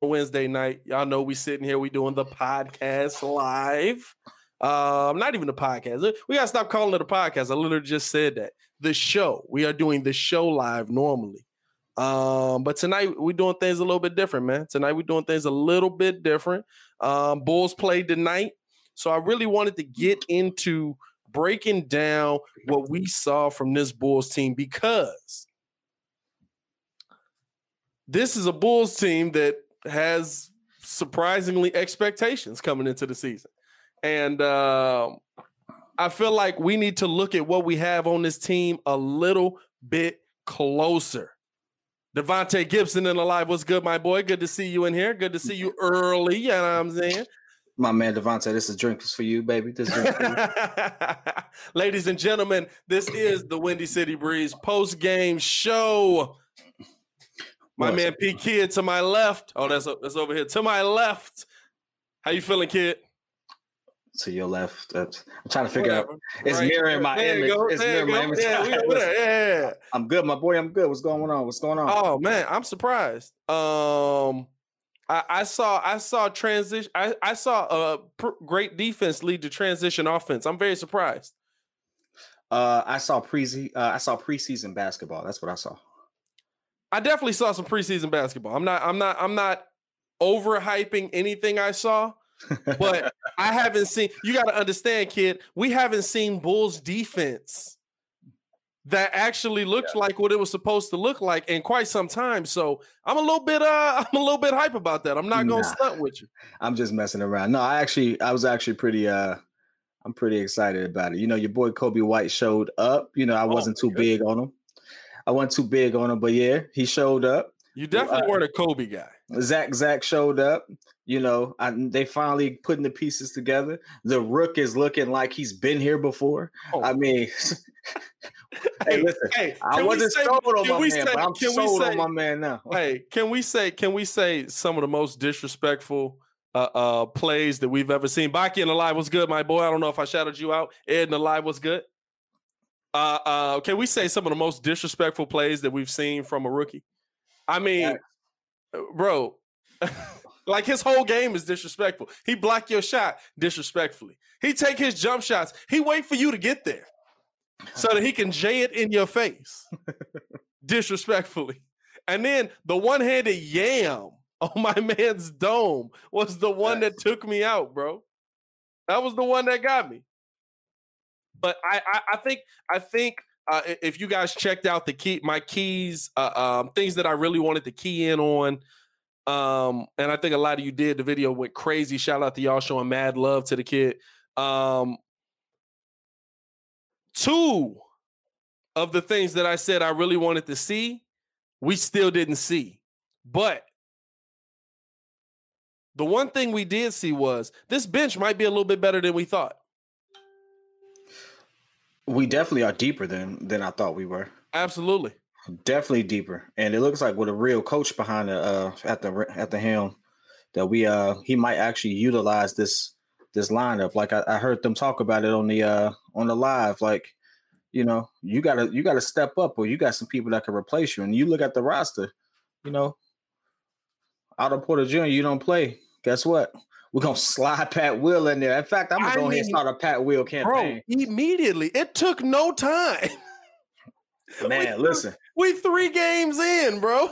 Wednesday night. Y'all know we sitting here, we doing the podcast live. Um, not even the podcast. We gotta stop calling it a podcast. I literally just said that. The show. We are doing the show live normally. Um, but tonight we're doing things a little bit different, man. Tonight we're doing things a little bit different. Um, Bulls played tonight. So I really wanted to get into breaking down what we saw from this Bulls team because this is a Bulls team that has surprisingly expectations coming into the season. And uh, I feel like we need to look at what we have on this team a little bit closer. Devontae Gibson in the live. What's good, my boy? Good to see you in here. Good to see you early. You know what I'm saying? My man Devontae, this is drinks for you, baby. This is for you. Ladies and gentlemen, this is the Windy City Breeze post game show. My man P Kid to my left. Oh, that's that's over here. To my left. How you feeling, kid? To your left. That's, I'm trying to figure Whatever. out. It's right. mirroring my there image. It's there mirroring my image. Yeah, we, yeah, yeah. I'm good, my boy. I'm good. What's going on? What's going on? Oh man, I'm surprised. Um, I, I saw I saw transition. I, I saw a pr- great defense lead to transition offense. I'm very surprised. Uh, I saw pre uh, I saw preseason basketball. That's what I saw. I definitely saw some preseason basketball. I'm not I'm not I'm not overhyping anything I saw, but I haven't seen you got to understand, kid, we haven't seen Bulls defense that actually looked yeah. like what it was supposed to look like in quite some time. So I'm a little bit uh I'm a little bit hype about that. I'm not gonna nah, stunt with you. I'm just messing around. No, I actually I was actually pretty uh I'm pretty excited about it. You know, your boy Coby White showed up. You know, I oh, wasn't too big on him. I wasn't too big on him, but yeah, he showed up. You definitely uh, weren't a Coby guy. Zach Zach showed up. You know, I, they finally putting the pieces together. The rook is looking like he's been here before. Oh. I mean, hey, listen, hey, I wasn't say, sold on my man, say, but I'm sold say, on my man now. hey, can we say can we say some of the most disrespectful uh, uh, plays that we've ever seen? Baki in the live was good, my boy. I don't know if I shouted you out. Ed in the live was good. Uh, uh, can we say some of the most disrespectful plays that we've seen from a rookie? I mean, yeah. Uh, bro, like his whole game is disrespectful. He block your shot disrespectfully. He take his jump shots. He wait for you to get there so that he can jay it in your face disrespectfully. And then the one-handed yam on my man's dome was the one yes. that took me out, bro. That was the one that got me. But I, I, I think I think uh, if you guys checked out the key, my keys, uh, um, things that I really wanted to key in on, um, and I think a lot of you did. The video went crazy. Shout out to y'all showing mad love to the kid. Um, two of the things that I said I really wanted to see, we still didn't see. But the one thing we did see was this bench might be a little bit better than we thought. We definitely are deeper than than I thought we were. Absolutely, definitely deeper, and it looks like with a real coach behind the uh, at the at the helm that we uh he might actually utilize this this lineup. Like I, I heard them talk about it on the uh on the live. Like you know you gotta you gotta step up, or you got some people that can replace you. And you look at the roster, you know, Otto Porter Jr. You don't play. Guess what? We're gonna slide Pat Will in there. In fact, I'm gonna I go mean, ahead and start a Pat Will campaign. Bro, immediately. It took no time. Man, we listen. we three games in, bro.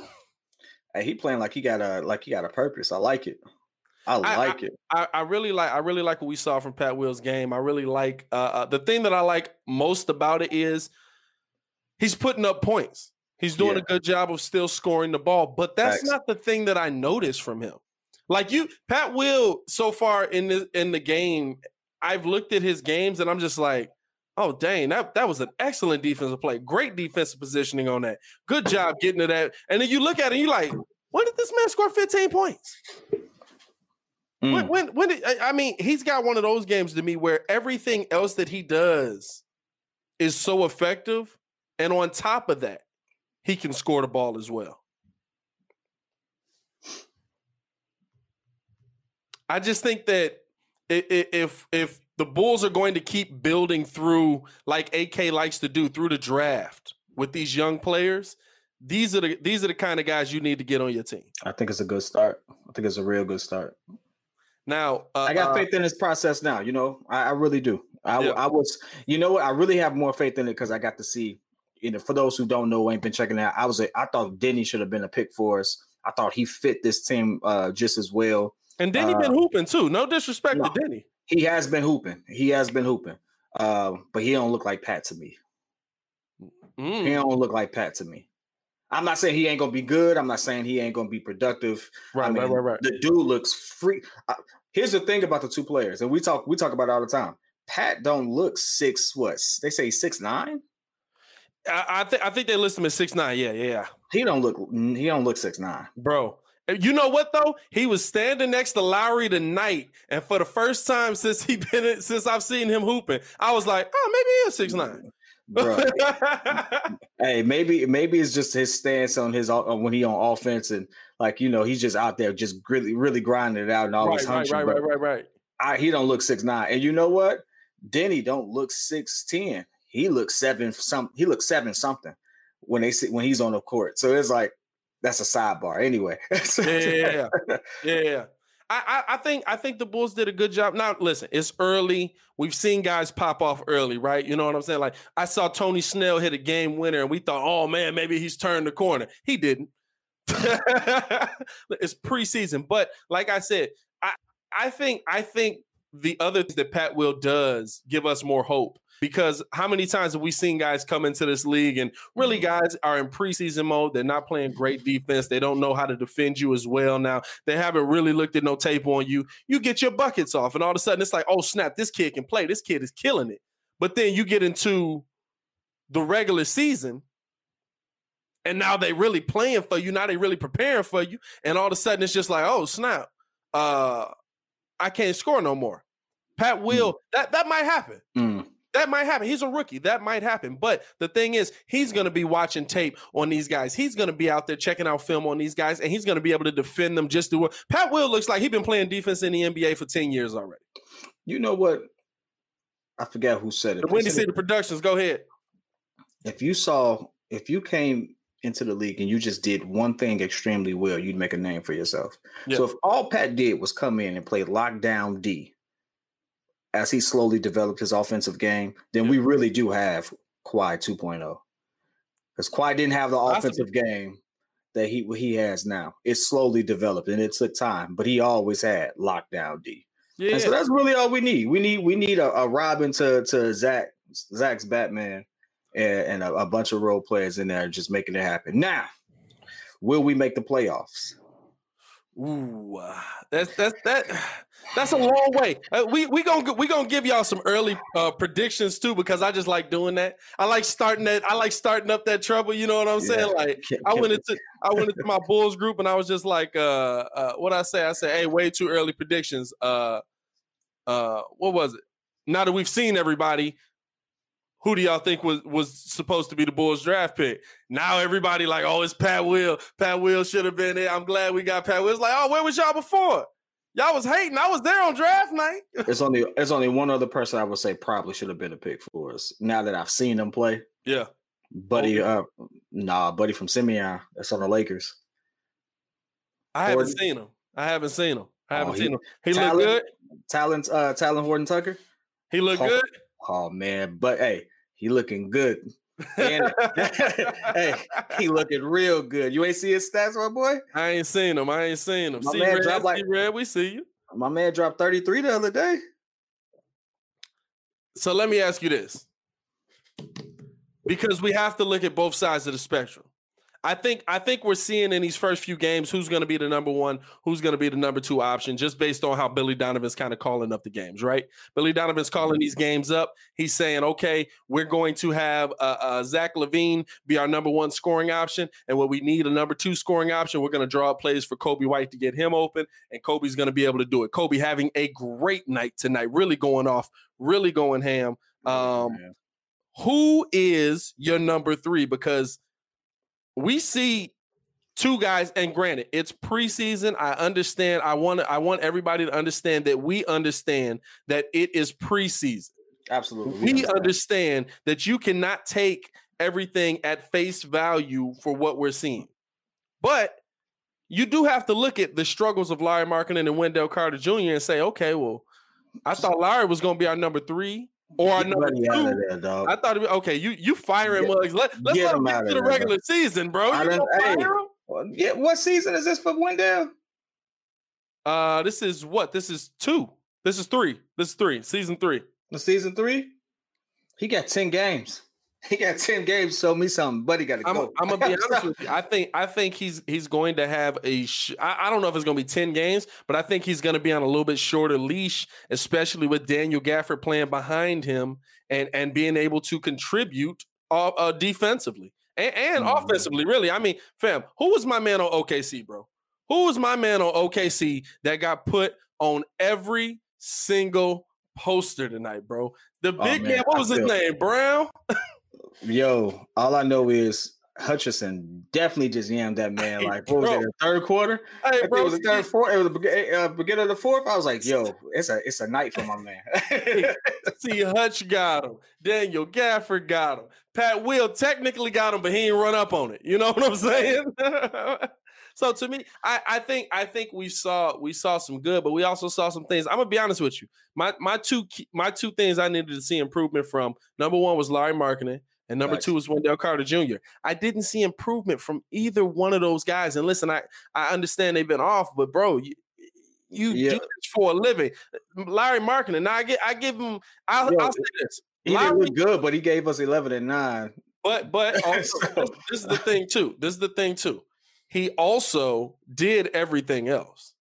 Hey, he playing like he got a like he got a purpose. I like it. I like I, it. I, I really like I really like what we saw from Pat Will's game. I really like uh, uh, the thing that I like most about it is he's putting up points. He's doing Yeah. a good job of still scoring the ball, but that's not the thing that I noticed from him. Like you, Pat Will, so far in the in the game, I've looked at his games and I'm just like, oh dang, that that was an excellent defensive play, great defensive positioning on that, good job getting to that. And then you look at it, and you're like, when did this man score 15 points? When, Mm. when when did, I I mean he's got one of those games to me where everything else that he does is so effective, and on top of that, he can score the ball as well. I just think that if if the Bulls are going to keep building through like AK likes to do through the draft with these young players, these are the these are the kind of guys you need to get on your team. I think it's a good start. I think it's a real good start. Now, uh, I got uh, faith in this process now. You know, I, I really do. I, Yeah. I was, you know what? I really have more faith in it because I got to see. You know, for those who don't know, ain't been checking out. I was, a, I thought Deni should have been a pick for us. I thought he fit this team uh, just as well. And Deni been Uh, hooping too. No disrespect no. to Deni. He has been hooping. He has been hooping. Uh, but he don't look like Pat to me. He Mm. don't look like Pat to me. I'm not saying he ain't gonna be good. I'm not saying he ain't gonna be productive. Right, I mean, right, right, right. The dude looks free. Uh, here's the thing about the two players, and we talk we talk about it all the time. Pat don't look six. What they say six nine. I, I think I think they list him as six nine. Yeah, yeah, yeah. He don't look. He don't look six nine. bro. You know what though? He was standing next to Lauri tonight, and for the first time since he been in, since I've seen him hooping, I was like, oh, maybe he is six nine. Bro, hey, maybe maybe it's just his stance on his o- when he on offense and like you know he's just out there just really really grinding it out and always right, right, hunching. right, right, right, right. I, he don't look six nine. And you know what? Deni don't look six ten. He looks seven some. He looks seven something when they see when he's on the court. So it's like that's a sidebar. Anyway, Yeah, yeah, yeah. I, I, I think I think the Bulls did a good job. Now, listen, it's early. We've seen guys pop off early, right? You know what I'm saying? Like I saw Tony Snell hit a game winner, and we thought, oh man, maybe he's turned the corner. He didn't. it's preseason, but like I said, I I think I think the other things that Pat Will does give us more hope because how many times have we seen guys come into this league and really guys are in preseason mode? They're not playing great defense. They don't know how to defend you as well. Now they haven't really looked at no tape on you. You get your buckets off, and all of a sudden it's like, oh snap, this kid can play. This kid is killing it. But then you get into the regular season. And now they really playing for you. Now they really preparing for you. And all of a sudden it's just like, oh snap. Uh I can't score no more. Pat will that that might happen. Mm. That might happen. He's a rookie. That might happen. But the thing is, he's going to be watching tape on these guys. He's going to be out there checking out film on these guys, and he's going to be able to defend them just the way. Pat Will looks like he's been playing defense in the NBA for 10 years already. You know what? I forget who said it. The Windy City Productions, go ahead. If you saw, if you came into the league and you just did one thing extremely well, you'd make a name for yourself. Yeah. So if all Pat did was come in and play lockdown D as he slowly developed his offensive game, then we really do have Kawhi 2.0. Because Kawhi didn't have the offensive game that he he has now. It slowly developed and it took time, but he always had lockdown D. Yeah. And so that's really all we need. We need we need a, a Robin to to Zach Zach's Batman and, and a, a bunch of role players in there just making it happen. Now, will we make the playoffs? Ooh, uh, that's that's that. That's a long way. Uh, we we gonna we gonna give y'all some early uh, predictions too because I just like doing that. I like starting that. I like starting up that trouble. You know what I'm saying? Yeah. Like I went into I went into my Bulls group and I was just like, uh, uh, what I say? I say, hey, way too early predictions. Uh, uh, what was it? Now that we've seen everybody, who do y'all think was was supposed to be the Bulls draft pick? Now everybody like, oh, it's Pat Will. Pat Will should have been there. I'm glad we got Pat Will. It's like, oh, where was y'all before? Y'all was hating. I was there on draft night. There's only it's only one other person I would say probably should have been a pick for us. Now that I've seen him play, Yeah. buddy, uh, nah, buddy from Simeon, that's on the Lakers. I haven't seen him. I haven't seen him. I haven't Oh, he- seen him. He look Talent- good. Talent, uh, Talen Horton-Tucker. He look Oh. good. Oh man, but hey, he looking good. And, hey, he looking real good. You ain't see his stats, my boy. I ain't seen him. I ain't seen him. My See man red, dropped like- see red. We see you. My man dropped 33 the other day. So let me ask you this, because we have to look at both sides of the spectrum. I think I think we're seeing in these first few games who's going to be the number one, who's going to be the number two option, just based on how Billy Donovan's kind of calling up the games, right? Billy Donovan's calling these games up. He's saying, okay, we're going to have uh, uh, Zach LaVine be our number one scoring option, and when we need a number two scoring option, we're going to draw up plays for Coby White to get him open, and Coby's going to be able to do it. Coby having a great night tonight, really going off, really going ham. Um, Man. who is your number three? Because we see two guys, and granted, it's preseason. I understand. I want I want everybody to understand that we understand that it is preseason. Absolutely. We understand. understand that you cannot take everything at face value for what we're seeing. But you do have to look at the struggles of Larry Markkanen and Wendell Carter Jr. and say, okay, well, I thought Larry was going to be our number three or Get number Buddy out of two. there, dog. I thought, it, okay, you you firing Get- mugs. Let, let's get let him him out to the there, regular season, bro. I You hey. fire him? Well, yeah, what season is this for Wendell? Uh, this is what? This is two. This is three. This is three. Season three. The season three? He got 10 games. He got 10 games. Show me something. Buddy got to go. I'm gonna be honest with you. I think I think he's he's going to have a. Sh- I, I don't know if it's gonna be ten games, but I think he's gonna be on a little bit shorter leash, especially with Daniel Gafford playing behind him and and being able to contribute uh, uh, defensively and, and Mhm. offensively. Really, I mean, fam, who was my man on OKC, bro? Who was my man on OKC that got put on every single poster tonight, bro? The Oh, big man, man, what I was his feel- name? Brown. Yo, all I know is Hutchison definitely just yammed that man. Hey, Like, what was bro. it, the third quarter? Hey, bro, it was the third, fourth. It was the uh, beginning of the fourth. I was like, yo, it's a it's a night for my man. See, Hutch got him. Daniel Gafford got him. Pat Will technically got him, but he ain't run up on it. You know what I'm saying? so to me, I, I think I think we saw we saw some good, but we also saw some things. I'm gonna be honest with you. My my two my two things I needed to see improvement from. Number one was Larry Markkanen, and number two was Wendell Carter Jr. I didn't see improvement from either one of those guys. And listen, I I understand they've been off, but bro, you you Yeah. do this for a living. Larry Markkanen. Now I get I give him. I'll, Yo, I'll say this. he Larry, didn't look good, but he gave us 11 and 9. but but also, this, this is the thing too. This is the thing too. He also did everything else.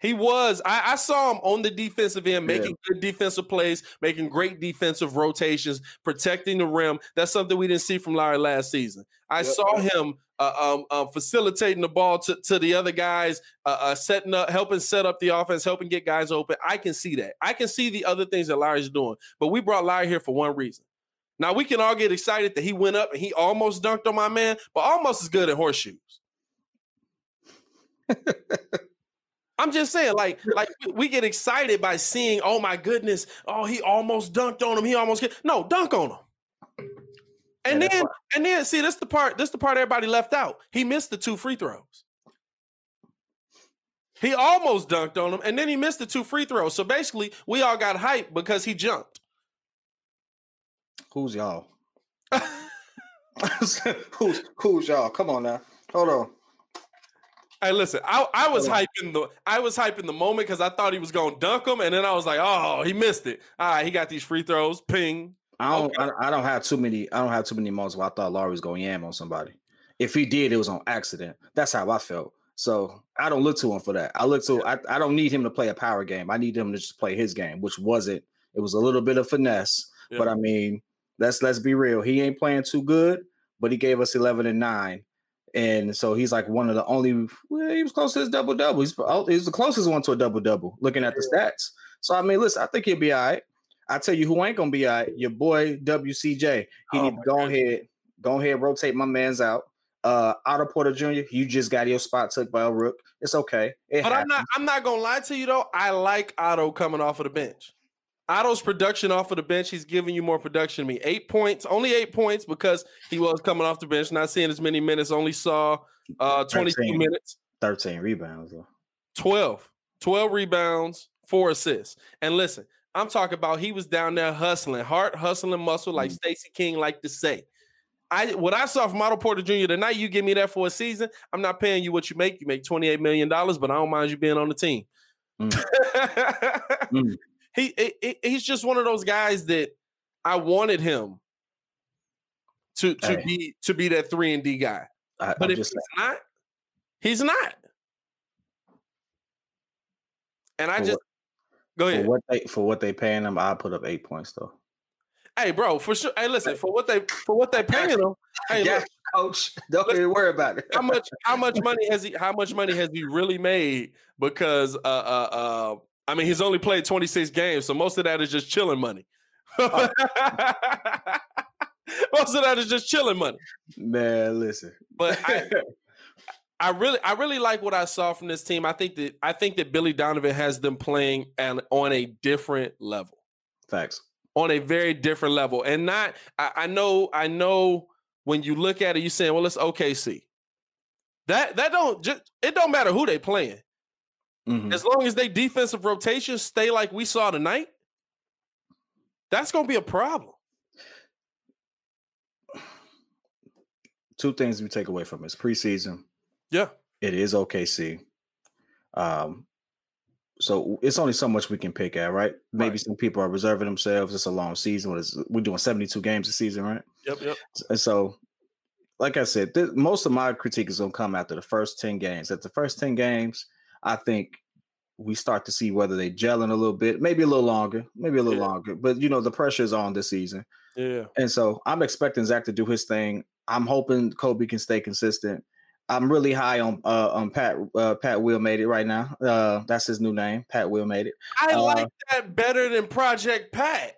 He was. I, I saw him on the defensive end, Yeah. making good defensive plays, making great defensive rotations, protecting the rim. That's something we didn't see from Larry last season. I Yep. saw him uh, um, uh, facilitating the ball to, to the other guys, uh, uh, setting up, helping set up the offense, helping get guys open. I can see that. I can see the other things that Larry's doing. But we brought Larry here for one reason. Now we can all get excited that he went up and he almost dunked on my man, but almost as good at horseshoes. I'm just saying, like, like we- get excited by seeing, oh my goodness, oh he almost dunked on him, he almost get no dunk on him. And Yeah, then, and then, see, this the part, this the part everybody left out. He missed the two free throws. He almost dunked on him, and then he missed the two free throws. So basically, we all got hyped because he jumped. Who's y'all? who's who's y'all? Come on now. Hold on. Hey, listen, I, I was hyping the I was hyping the moment because I thought he was gonna dunk him, and then I was like, oh, he missed it. All right, he got these free throws. Ping. I don't Okay. I, I don't have too many I don't have too many moments where I thought Lauri was going to yam on somebody. If he did, it was on accident. That's how I felt. So I don't look to him for that. I look to I, I don't need him to play a power game. I need him to just play his game, which wasn't it was a little bit of finesse. But I mean, let's let's be real. He ain't playing too good, but he gave us 11 and 9. And so he's like one of the only well, he was close to his double double. He's, oh, he's the closest one to a double double looking at the stats. So I mean, listen, I think he'll be all right. I tell you who ain't gonna be all right, your boy WCJ. He Oh need to go goodness. ahead, go ahead, rotate my man's out. Uh Otto Porter Jr., you just got your spot took by a rook. It's okay. It But I'm not, I'm not gonna lie to you though. I like Otto coming off of the bench. Otto's production off of the bench, he's giving you more production me. Eight points, only eight points because he was coming off the bench, not seeing as many minutes, only saw uh 22 13. minutes. 13 rebounds. though. 12 12 rebounds four assists and listen i'm talking about he was down there hustling heart hustling muscle like Mm. Stacey king like to say I what I saw from Otto Porter Jr. tonight, you give me that for a season. I'm not paying you what you make. You make twenty eight million dollars, but I don't mind you being on the team. Mm. mm. He, he he's just one of those guys that I wanted him to to hey. be to be that three and D guy. I, but I'm if he's not, he's not. And I just what, go ahead. For what they for what they paying him, I put up eight points though. Hey, bro, for sure. Hey, listen, for what they for what they paying him. Hey, look, coach, don't even worry about it. how much how much money has he how much money has he really made? Because uh uh uh I mean he's only played 26 games, so most of that is just chilling money. Oh. most of that is just chilling money. Man, listen. But I, I really, I really like what I saw from this team. I think that I think that Billy Donovan has them playing and on a different level. Facts. On a very different level, and not. I, I know. I know. When you look at it, you saying, "Well, it's OKC." That that don't just it don't matter who they playing. Mm-hmm. As long as they defensive rotation stay like we saw tonight, that's gonna be a problem. Two things we take away from this preseason yeah. It is OKC. Um, so it's only so much we can pick at, right? Maybe right. some people are reserving themselves. It's a long season. What is we're doing 72 games a season, right? Yep, yep. And so, like I said, th- most of my critique is gonna come after the first 10 games. At the first 10 games, I think we start to see whether they gelling a little bit, maybe a little longer, maybe a little yeah. longer. But you know, the pressure is on this season. Yeah. And so I'm expecting Zach to do his thing. I'm hoping Coby can stay consistent. I'm really high on uh, on Pat uh, Pat Will made it right now. Uh, that's his new name. Pat Will made it. I uh, like that better than Project Pat.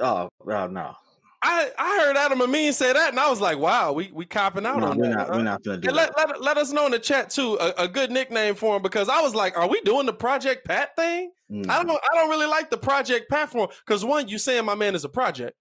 Oh, uh, no. I, I heard Adam Amin say that, and I was like, "Wow, we we copping out no, on we're that." Not, huh? We're not gonna do and let, let, let, us know in the chat too a, a, good nickname for him because I was like, "Are we doing the Project Pat thing?" Mm. I don't I don't really like the Project Pat for because one, you saying my man is a project,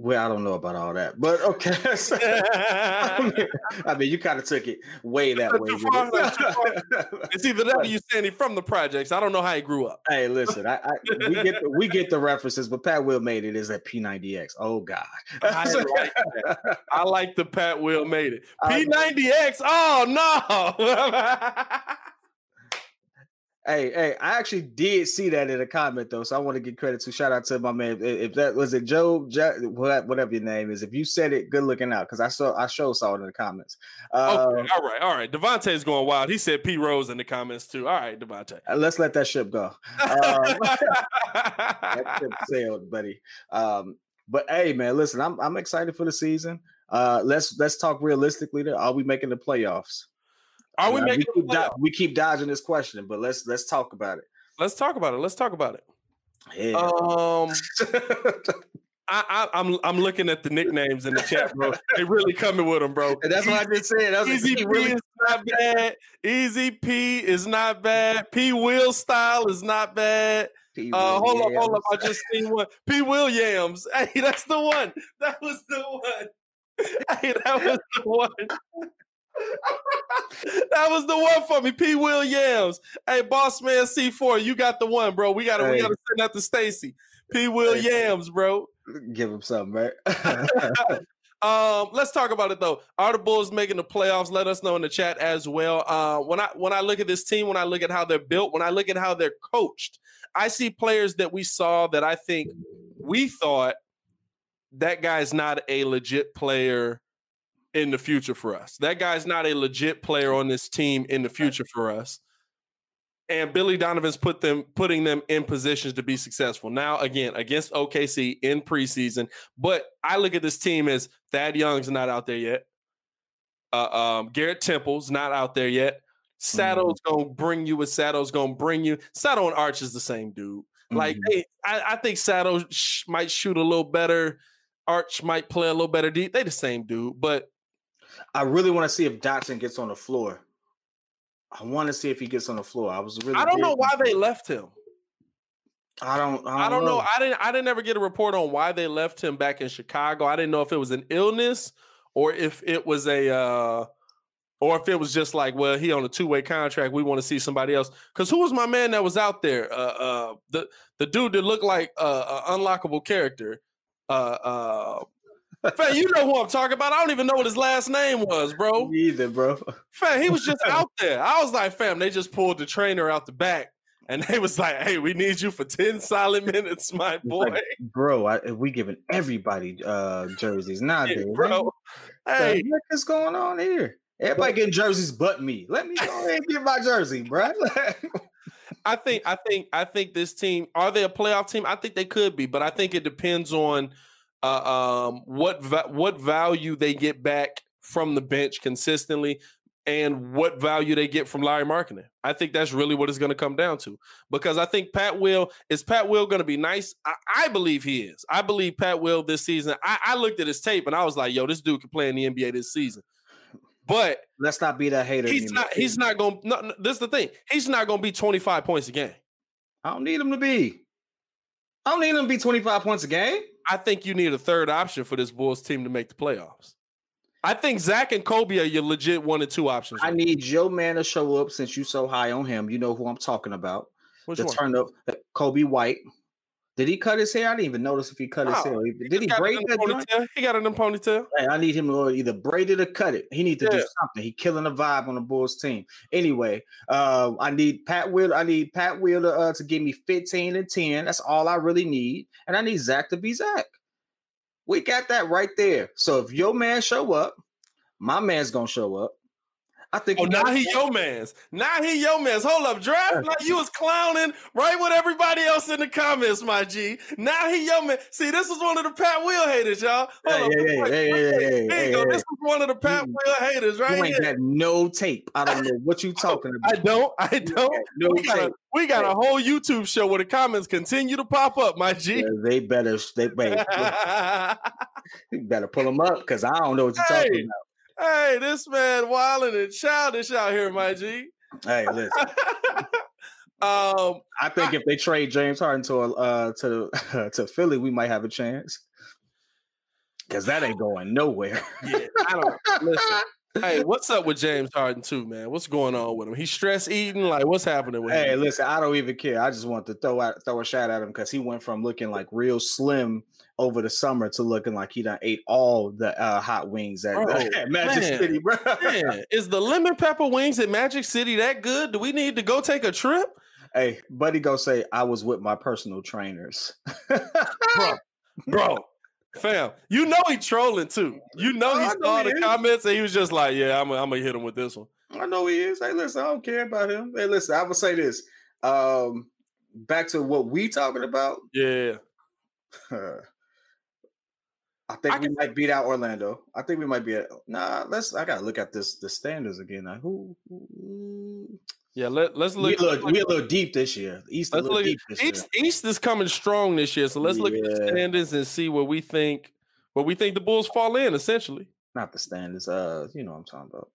well, I don't know about all that, but okay. I, mean, I, mean, you kind of took it way that way. It. it's either that or you saying he from the projects. I don't know how he grew up. Hey, listen, I, I we get the, we get the references, but Pat Will made it is at P90X. Oh God, I like that. I like the Pat Will made it. P90X. Oh no. Hey, hey, I actually did see that in a comment though, so I want to give credit to shout out to my man. If that was it, Joe, Joe whatever your name is, if you said it, good looking out because I saw I show saw it in the comments. Uh, okay, all right, all right. Devontae's going wild. He said P Rose in the comments too. All right, Devontae. Uh, let's let that ship go. Um, that ship sailed, buddy. Um, but hey, man, listen, I'm I'm excited for the season. Uh, let's let's talk realistically. There, are we making the playoffs? Are we making? We keep, we keep, dodging this question, but let's let's talk about it. Let's talk about it. Let's talk about it. Yeah. Um, I, I, am I'm, I'm looking at the nicknames in the chat, bro. They really coming with them, bro. And that's what I just said. Easy P really- is not bad. Easy P is not bad. P Will style is not bad. P. Uh, hold up, hold up. I just seen one. P Williams. Hey, that's the one. That was the one. Hey, that was the one. That was the one for me. P. Williams. Hey, boss man C4, you got the one, bro. We gotta hey. we gotta send that to Stacey. P. Williams, bro. Give him something, right? um, let's talk about it though. Are the Bulls making the playoffs? Let us know in the chat as well. Uh, when I when I look at this team, when I look at how they're built, when I look at how they're coached, I see players that we saw that I think we thought that guy's not a legit player in the future for us. That guy's not a legit player on this team in the future for us. And Billy Donovan's put them putting them in positions to be successful. Now, again, against OKC in preseason. But I look at this team as Thad Young's not out there yet. Uh, um, Garrett Temple's not out there yet. Saddle's mm-hmm. gonna bring you what Saddle's gonna bring you. Saddle and Arch is the same dude. Like, mm-hmm. hey, I, I, think Saddle sh- might shoot a little better. Arch might play a little better deep. They the same dude, but I really want to see if Dotson gets on the floor. I want to see if he gets on the floor. I was really. I don't know why they left him. I don't. I don't, I don't know. know. I didn't. I didn't ever get a report on why they left him back in Chicago. I didn't know if it was an illness or if it was a, uh or if it was just like, well, he on a two way contract. We want to see somebody else. Because who was my man that was out there? Uh, uh, the the dude that looked like uh, an unlockable character. Uh, uh, Fam, you know who I'm talking about. I don't even know what his last name was, bro. Me either, bro. Fam, he was just out there. I was like, fam, they just pulled the trainer out the back. And they was like, hey, we need you for 10 solid minutes, my boy. Like, bro, I, we giving everybody uh jerseys nowadays. Yeah, bro. Hey, what is going on here? Everybody getting jerseys but me. Let me go ahead and get my jersey, bro. I think I think I think this team are they a playoff team? I think they could be, but I think it depends on uh, um, what va- what value they get back from the bench consistently and what value they get from Larry Markkanen. I think that's really what it's going to come down to because I think Pat Will is Pat Will going to be nice. I, I, believe he is. I believe Pat Will this season. I, I looked at his tape and I was like, "Yo, this dude can play in the NBA this season." But let's not be that hater. He's anymore. not. He's not going. No, no, this is the thing. He's not going to be twenty five points a game. I don't need him to be. I don't need him to be twenty five points a game. I think you need a third option for this Bulls team to make the playoffs. I think Zach and Coby are your legit one and two options. I need Joe Man to show up since you so high on him. You know who I'm talking about. Which the one? turn up Coby White. Did he cut his hair? I didn't even notice if he cut his hair. Did he, braid that ponytail? He got it in ponytail. Hey, I need him to either braid it or cut it. He needs to yeah. do something. He killing the vibe on the Bulls team. Anyway, uh, I need Pat Wheeler. I need Pat Wheeler uh, to give me 15 and 10. That's all I really need. And I need Zach to be Zach. We got that right there. So if your man show up, my man's gonna show up. I think. Oh, now he your man's. Now he your man's. Hold up, draft like you was clowning right with everybody else in the comments, my G. Now he your man. See, this is one of the Pat Will haters, y'all. Hold hey, up. Hey, hey, hey, hey, hey, hey, go. This is one of the Pat hmm. you, Will haters, right you ain't here. got no tape. I don't know what you talking about. I don't. I don't. No we, got a, we got a whole YouTube show where the comments continue to pop up, my G. Yeah, they better. They better. you better pull them up because I don't know what you're hey. talking about. Hey, this man wilding and childish out here, my G. Hey, listen. um, I think I, if they trade James Harden to uh to uh, to Philly, we might have a chance. Cause that ain't going nowhere. yeah, I don't listen. Hey, what's up with James Harden too, man? What's going on with him? He's stress eating. Like, what's happening with hey, him? Hey, listen, I don't even care. I just want to throw out throw a shot at him because he went from looking like real slim over the summer to looking like he done ate all the uh, hot wings at, bro, at Magic man, City, bro. Man, is the lemon pepper wings at Magic City that good? Do we need to go take a trip? Hey, buddy, go say I was with my personal trainers, bro. Bro, fam, you know he trolling too. You know he saw the comments and he was just like, "Yeah, I'm gonna hit him with this one." I know he is. Hey, listen, I don't care about him. Hey, listen, I will say this. Um, back to what we talking about. Yeah. I think I we might beat out Orlando. I think we might be at nah. Let's. I gotta look at this the standards again. Now, who, who? Yeah, let, let's look. We a, little, we a little deep this year. East let's little deep East, year. East is coming strong this year, so let's yeah. look at the standards and see where we think where we think the Bulls fall in. Essentially, not the standings. Uh, you know what I'm talking about.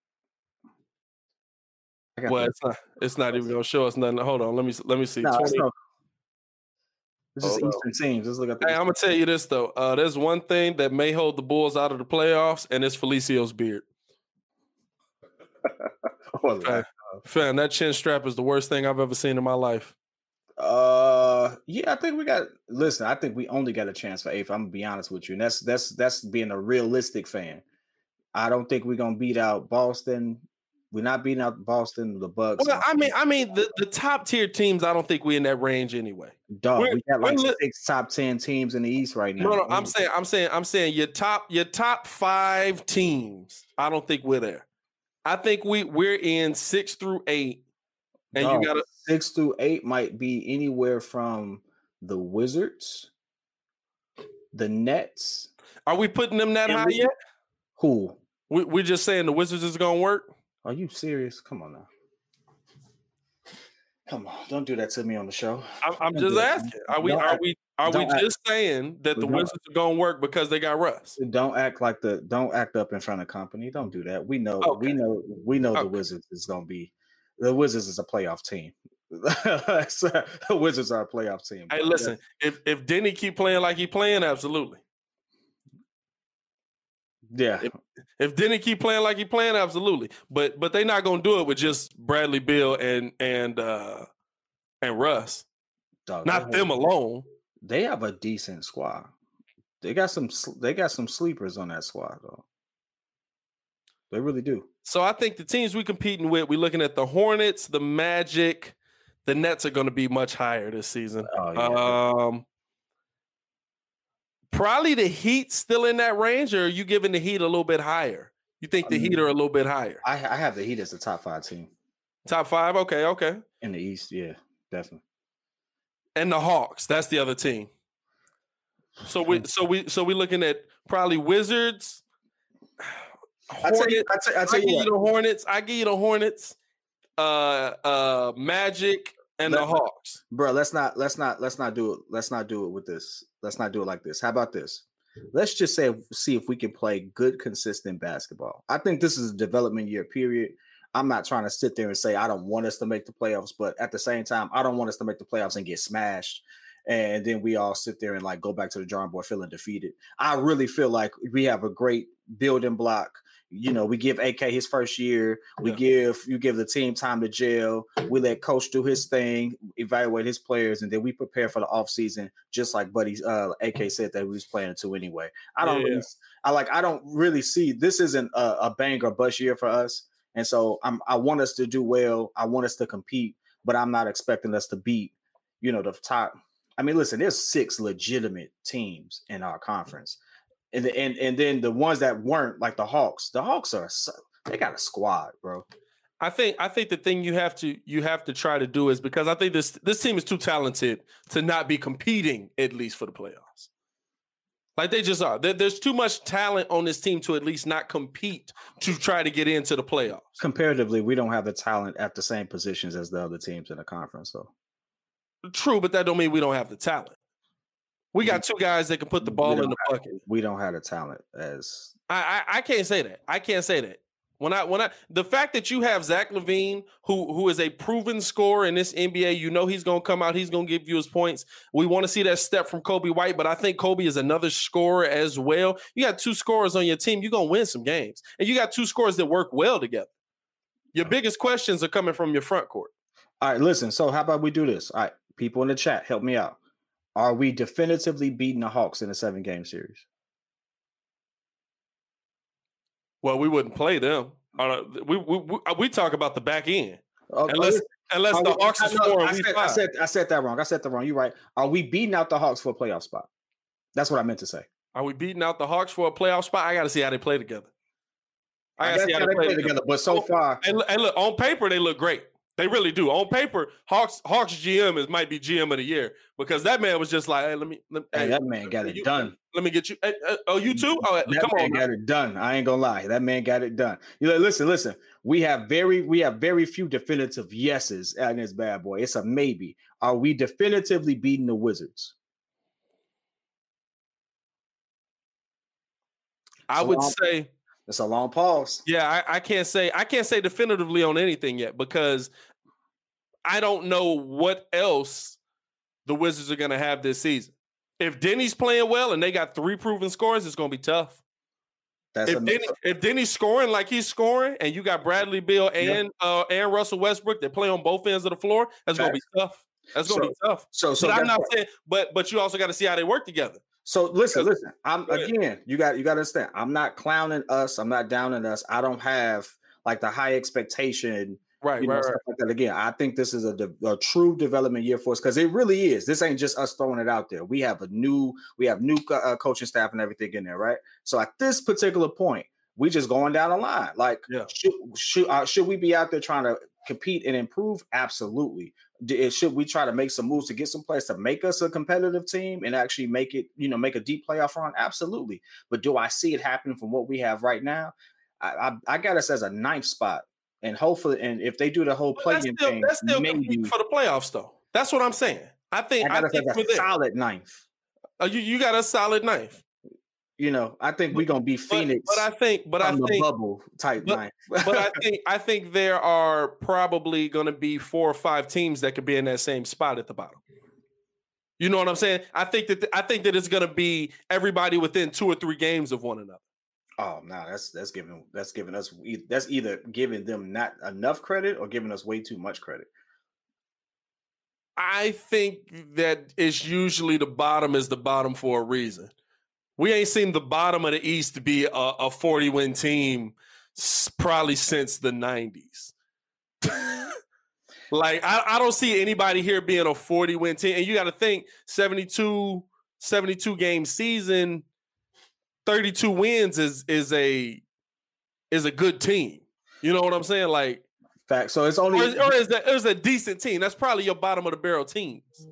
Well, it's not. It's not even gonna show us nothing. Hold on. Let me let me see. No, 20, this is Eastern teams. Let's look at. Hey, I'm gonna tell you this though. Uh, there's one thing that may hold the Bulls out of the playoffs, and it's Felicio's beard. oh, fan, that chin strap is the worst thing I've ever seen in my life. Uh, yeah, I think we got. Listen, I think we only got a chance for eighth. I'm gonna be honest with you, and that's that's that's being a realistic fan. I don't think we're gonna beat out Boston. We're not beating out Boston, the Bucks. Well, I mean, I mean, the, the top tier teams. I don't think we're in that range anyway. Dog, we're, we got like li- six top ten teams in the East right now. No, no, I'm saying, I'm saying, I'm saying your top, your top five teams. I don't think we're there. I think we we're in six through eight, and Dog, you got six through eight might be anywhere from the Wizards, the Nets. Are we putting them that high we, yet? Who? We, we're just saying the Wizards is gonna work. Are you serious? Come on now. Come on, don't do that to me on the show. I'm, I'm just asking. Are we? Don't are we? Are we act, just saying that the Wizards are gonna work because they got Russ? Don't act like the. Don't act up in front of company. Don't do that. We know. Okay. We know. We know okay. the Wizards is gonna be. The Wizards is a playoff team. the Wizards are a playoff team. Hey, listen. If if Deni keep playing like he playing, absolutely. Yeah. If, if Deni keep playing like he playing, absolutely. But but they're not gonna do it with just Bradley Beal and and uh and Russ. Dog, not them alone. They have a decent squad. They got some. They got some sleepers on that squad though. They really do. So I think the teams we competing with, we're looking at the Hornets, the Magic, the Nets are going to be much higher this season. Oh, yeah. Um, probably the Heat still in that range, or are you giving the Heat a little bit higher? You think the I mean, Heat are a little bit higher? I, I have the Heat as the top five team. Top five, okay, okay. In the East, yeah, definitely. And the Hawks, that's the other team. So we, so we, so we looking at probably Wizards. Hornets, I tell you, I tell, I tell you, you the Hornets. I give you the Hornets, uh, uh, Magic, and Let, the Hawks. Bro, let's not, let's not, let's not do it. Let's not do it with this. Let's not do it like this. How about this? Let's just say, see if we can play good, consistent basketball. I think this is a development year period. I'm not trying to sit there and say I don't want us to make the playoffs, but at the same time, I don't want us to make the playoffs and get smashed. And then we all sit there and like go back to the drawing board feeling defeated. I really feel like we have a great building block. You know, we give AK his first year. We yeah. give you give the team time to jail. We let coach do his thing, evaluate his players, and then we prepare for the offseason, just like Buddy uh, AK said that we was planning to anyway. I don't yeah. really, I like I don't really see this isn't a, a bang or bust year for us. And so I'm I want us to do well. I want us to compete, but I'm not expecting us to beat, you know, the top. I mean, listen, there's six legitimate teams in our conference. And the, and and then the ones that weren't like the Hawks. The Hawks are they got a squad, bro. I think I think the thing you have to you have to try to do is because I think this this team is too talented to not be competing at least for the playoffs. Like they just are. There's too much talent on this team to at least not compete to try to get into the playoffs. Comparatively, we don't have the talent at the same positions as the other teams in the conference, though. True, but that don't mean we don't have the talent. We got two guys that can put the ball in the bucket. we don't have the talent as I, I I can't say that. I can't say that. When I when I the fact that you have Zach LaVine, who who is a proven scorer in this NBA, you know he's gonna come out, he's gonna give you his points. We want to see that step from Coby White, but I think Coby is another scorer as well. You got two scorers on your team, you're gonna win some games, and you got two scorers that work well together. Your biggest questions are coming from your front court. All right, listen. So how about we do this? All right, people in the chat, help me out. Are we definitively beating the Hawks in a seven game series? Well, we wouldn't play them. Uh, we, we, we, we talk about the back end. Okay. Unless unless the Hawks is four I said, I said I said that wrong. I said that wrong. You're right. Are we beating out the Hawks for a playoff spot? That's what I meant to say. Are we beating out the Hawks for a playoff spot? I got to see how they play together. I got to see how, they play, play together. together. But so far, and, and look on paper they look great. They really do. On paper, Hawks Hawks GM is might be GM of the year because that man was just like, hey, let me. Let, hey, hey, that man got it you, done. Let me get you. Hey, oh, you too? Oh, that come man on, got it done. I ain't gonna lie. That man got it done. You know, listen, listen. We have very, we have very few definitive yeses in this bad boy. It's a maybe. Are we definitively beating the Wizards? I would say it's a long pause. Yeah, I, I, can't say I can't say definitively on anything yet because I don't know what else the Wizards are going to have this season. If Deni's playing well and they got three proven scores, it's going to be tough. That's if, Deni, if Deni's scoring like he's scoring, and you got Bradley Beal and uh, and Russell Westbrook that play on both ends of the floor, that's going to be tough. That's going to so, be tough. So, so but I'm not saying, but but you also got to see how they work together. So listen, listen. I'm again. You got you got to understand. I'm not clowning us. I'm not downing us. I don't have like the high expectation. Right, you know, right, right. Like that. Again, I think this is a, a true development year for us because it really is. This ain't just us throwing it out there. We have a new, we have new uh, coaching staff and everything in there, right? So at this particular point, we just going down the line. Like, yeah. should should uh, should we be out there trying to compete and improve? Absolutely should we try to make some moves to get some players to make us a competitive team and actually make it, you know, make a deep playoff run? Absolutely. But do I see it happening from what we have right now? I, I, I got us as a ninth spot, and hopefully, and if they do the whole play thing, that's still maybe for the playoffs, though. That's what I'm saying. I think I, got I think us as a solid ninth. Uh, you you got a solid ninth you know, I think we're gonna be Phoenix. But, but I think, but I think bubble type but, but I think I think there are probably gonna be four or five teams that could be in that same spot at the bottom. You know what I'm saying? I think that I think that it's gonna be everybody within two or three games of one another. Oh no, that's that's giving that's giving us that's either giving them not enough credit or giving us way too much credit. I think that it's usually the bottom is the bottom for a reason we ain't seen the bottom of the East be a, a 40 win team probably since the 90s. like, I, I don't see anybody here being a 40 win team. And you got to think 72, 72 game season, 32 wins is is a is a good team. You know what I'm saying? Like fact. So it's only or, or is that it was a decent team. That's probably your bottom of the barrel teams.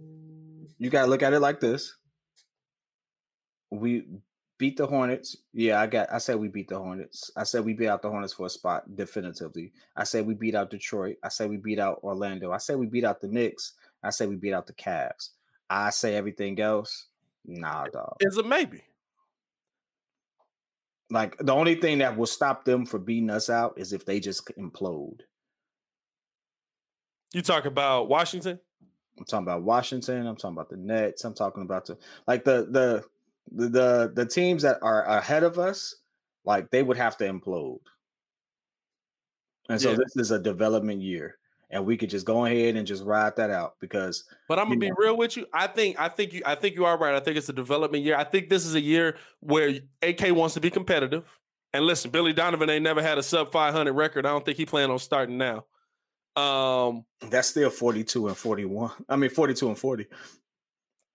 You gotta look at it like this. We beat the Hornets. Yeah, I got I said we beat the Hornets. I said we beat out the Hornets for a spot definitively. I said we beat out Detroit. I said we beat out Orlando. I said we beat out the Knicks. I said we beat out the Cavs. I say everything else. Nah, dog. It's a maybe. Like the only thing that will stop them from beating us out is if they just implode. You talk about Washington? I'm talking about Washington. I'm talking about the Nets. I'm talking about the like the the the the, the teams that are ahead of us. Like they would have to implode. And so yeah. this is a development year and we could just go ahead and just ride that out because but i'm gonna be know, real with you i think i think you i think you are right i think it's a development year i think this is a year where ak wants to be competitive and listen billy donovan ain't never had a sub 500 record i don't think he plan on starting now um that's still 42 and 41 i mean 42 and 40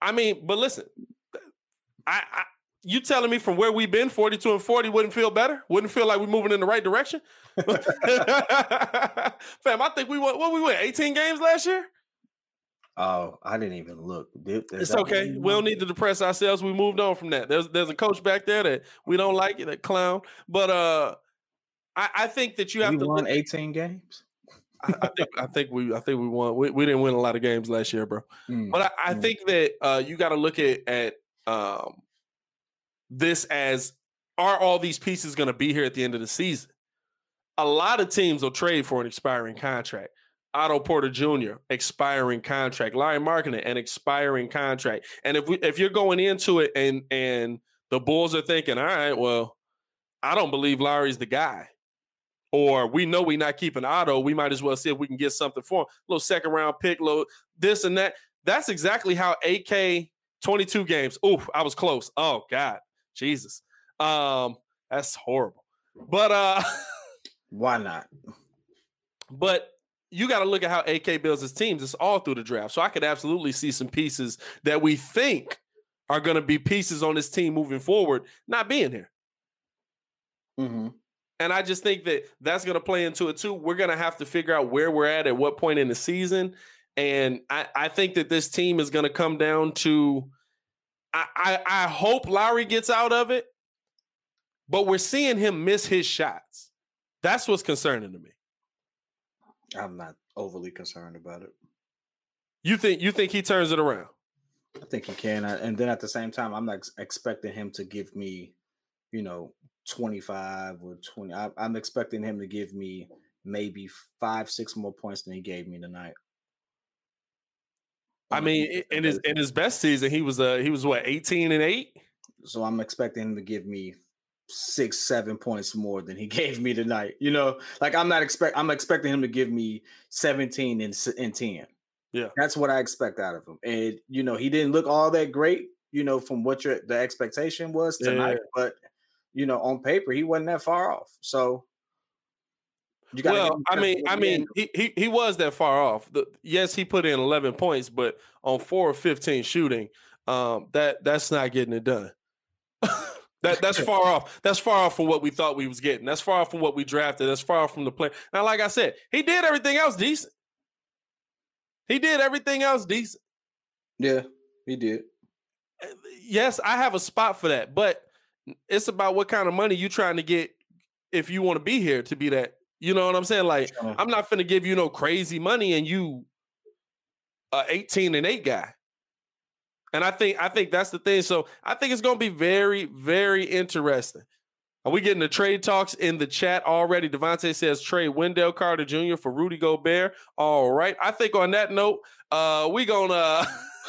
i mean but listen I, I you telling me from where we've been 42 and 40 wouldn't feel better? Wouldn't feel like we're moving in the right direction? Fam i think we went what we went 18 games last year? Oh i didn't even look. It's okay. we don't need to depress ourselves. We moved on from that. There's there's a coach back there that we don't like it that clown. But uh i i think that you have we to won look, 18 games? I, I, think I think we I think we won. We, we didn't win a lot of games last year, bro. Mm, but I, I mm. think that uh, you got to look at at um, this as are all these pieces going to be here at the end of the season? A lot of teams will trade for an expiring contract. Otto Porter Jr. expiring contract, Lauri Markkanen an expiring contract. And if we if you're going into it and and the Bulls are thinking, all right, well, I don't believe Larry's the guy. Or we know we're not keeping Otto. We might as well see if we can get something for him. A little second round pick, little this and that. That's exactly how AK 22 games. Ooh, I was close. Oh God. Jesus. Um, that's horrible. But uh why not? But you got to look at how AK builds his teams. It's all through the draft. So I could absolutely see some pieces that we think are going to be pieces on this team moving forward not being here. Mm-hmm. And I just think that that's going to play into it too. We're going to have to figure out where we're at at what point in the season. And I, I think that this team is going to come down to I, I, hope Lauri gets out of it, but we're seeing him miss his shots. That's what's concerning to me. I'm not overly concerned about it. You think you think he turns it around? I think he can, and then at the same time, I'm not expecting him to give me, you know, 25 or 20. I, I'm expecting him to give me maybe five, six more points than he gave me tonight. I mean, in his in his best season, he was uh he was what eighteen and eight. So I'm expecting him to give me six, seven points more than he gave me tonight. You know, like I'm not expect I'm expecting him to give me 17 and, and 10. Yeah, that's what I expect out of him. And you know, he didn't look all that great. You know, from what your the expectation was tonight, yeah. but you know, on paper, he wasn't that far off. So you well, I mean, I mean, he, he he was that far off. The, yes, he put in 11 points, but on four or 15 shooting, um, that that's not getting it done. that that's far off. That's far off from what we thought we was getting. That's far off from what we drafted. That's far off from the play. Now, like I said, he did everything else decent. He did everything else decent. Yeah, he did. Eh, yes, I have a spot for that, but it's about what kind of money you trying to get if you want to be here to be that you know what I'm saying? Like, sure. I'm not finna give you no crazy money and you a 18 and 8 guy. And I think I think that's the thing. So I think it's gonna be very, very interesting. Are we getting the trade talks in the chat already? Devontae says trade Wendell Carter Jr. for Rudy Gobert. All right. I think on that note, uh, we gonna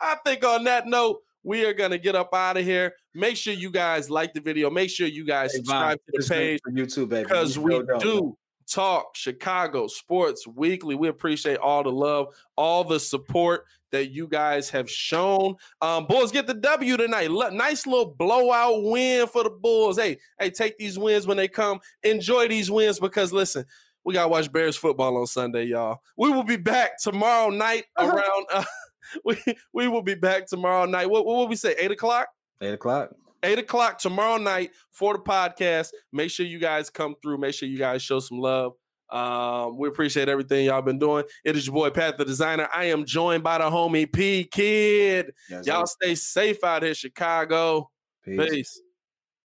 I think on that note, we are gonna get up out of here. Make sure you guys like the video. Make sure you guys hey, subscribe to the page for YouTube, baby. Because we do Talk Chicago Sports Weekly. We appreciate all the love, all the support that you guys have shown. Um, Bulls get the W tonight. nice little blowout win for the Bulls. Hey, hey, take these wins when they come. Enjoy these wins because listen, we gotta watch Bears football on Sunday, y'all. We will be back tomorrow night uh-huh. around. Uh, we we will be back tomorrow night. What, what will we say? Eight o'clock. Eight o'clock. Eight o'clock tomorrow night for the podcast. Make sure you guys come through. Make sure you guys show some love. Um, we appreciate everything y'all been doing. It is your boy Pat the designer. I am joined by the homie P Kid. Yes, y'all stay safe out here, Chicago. Peace. Peace.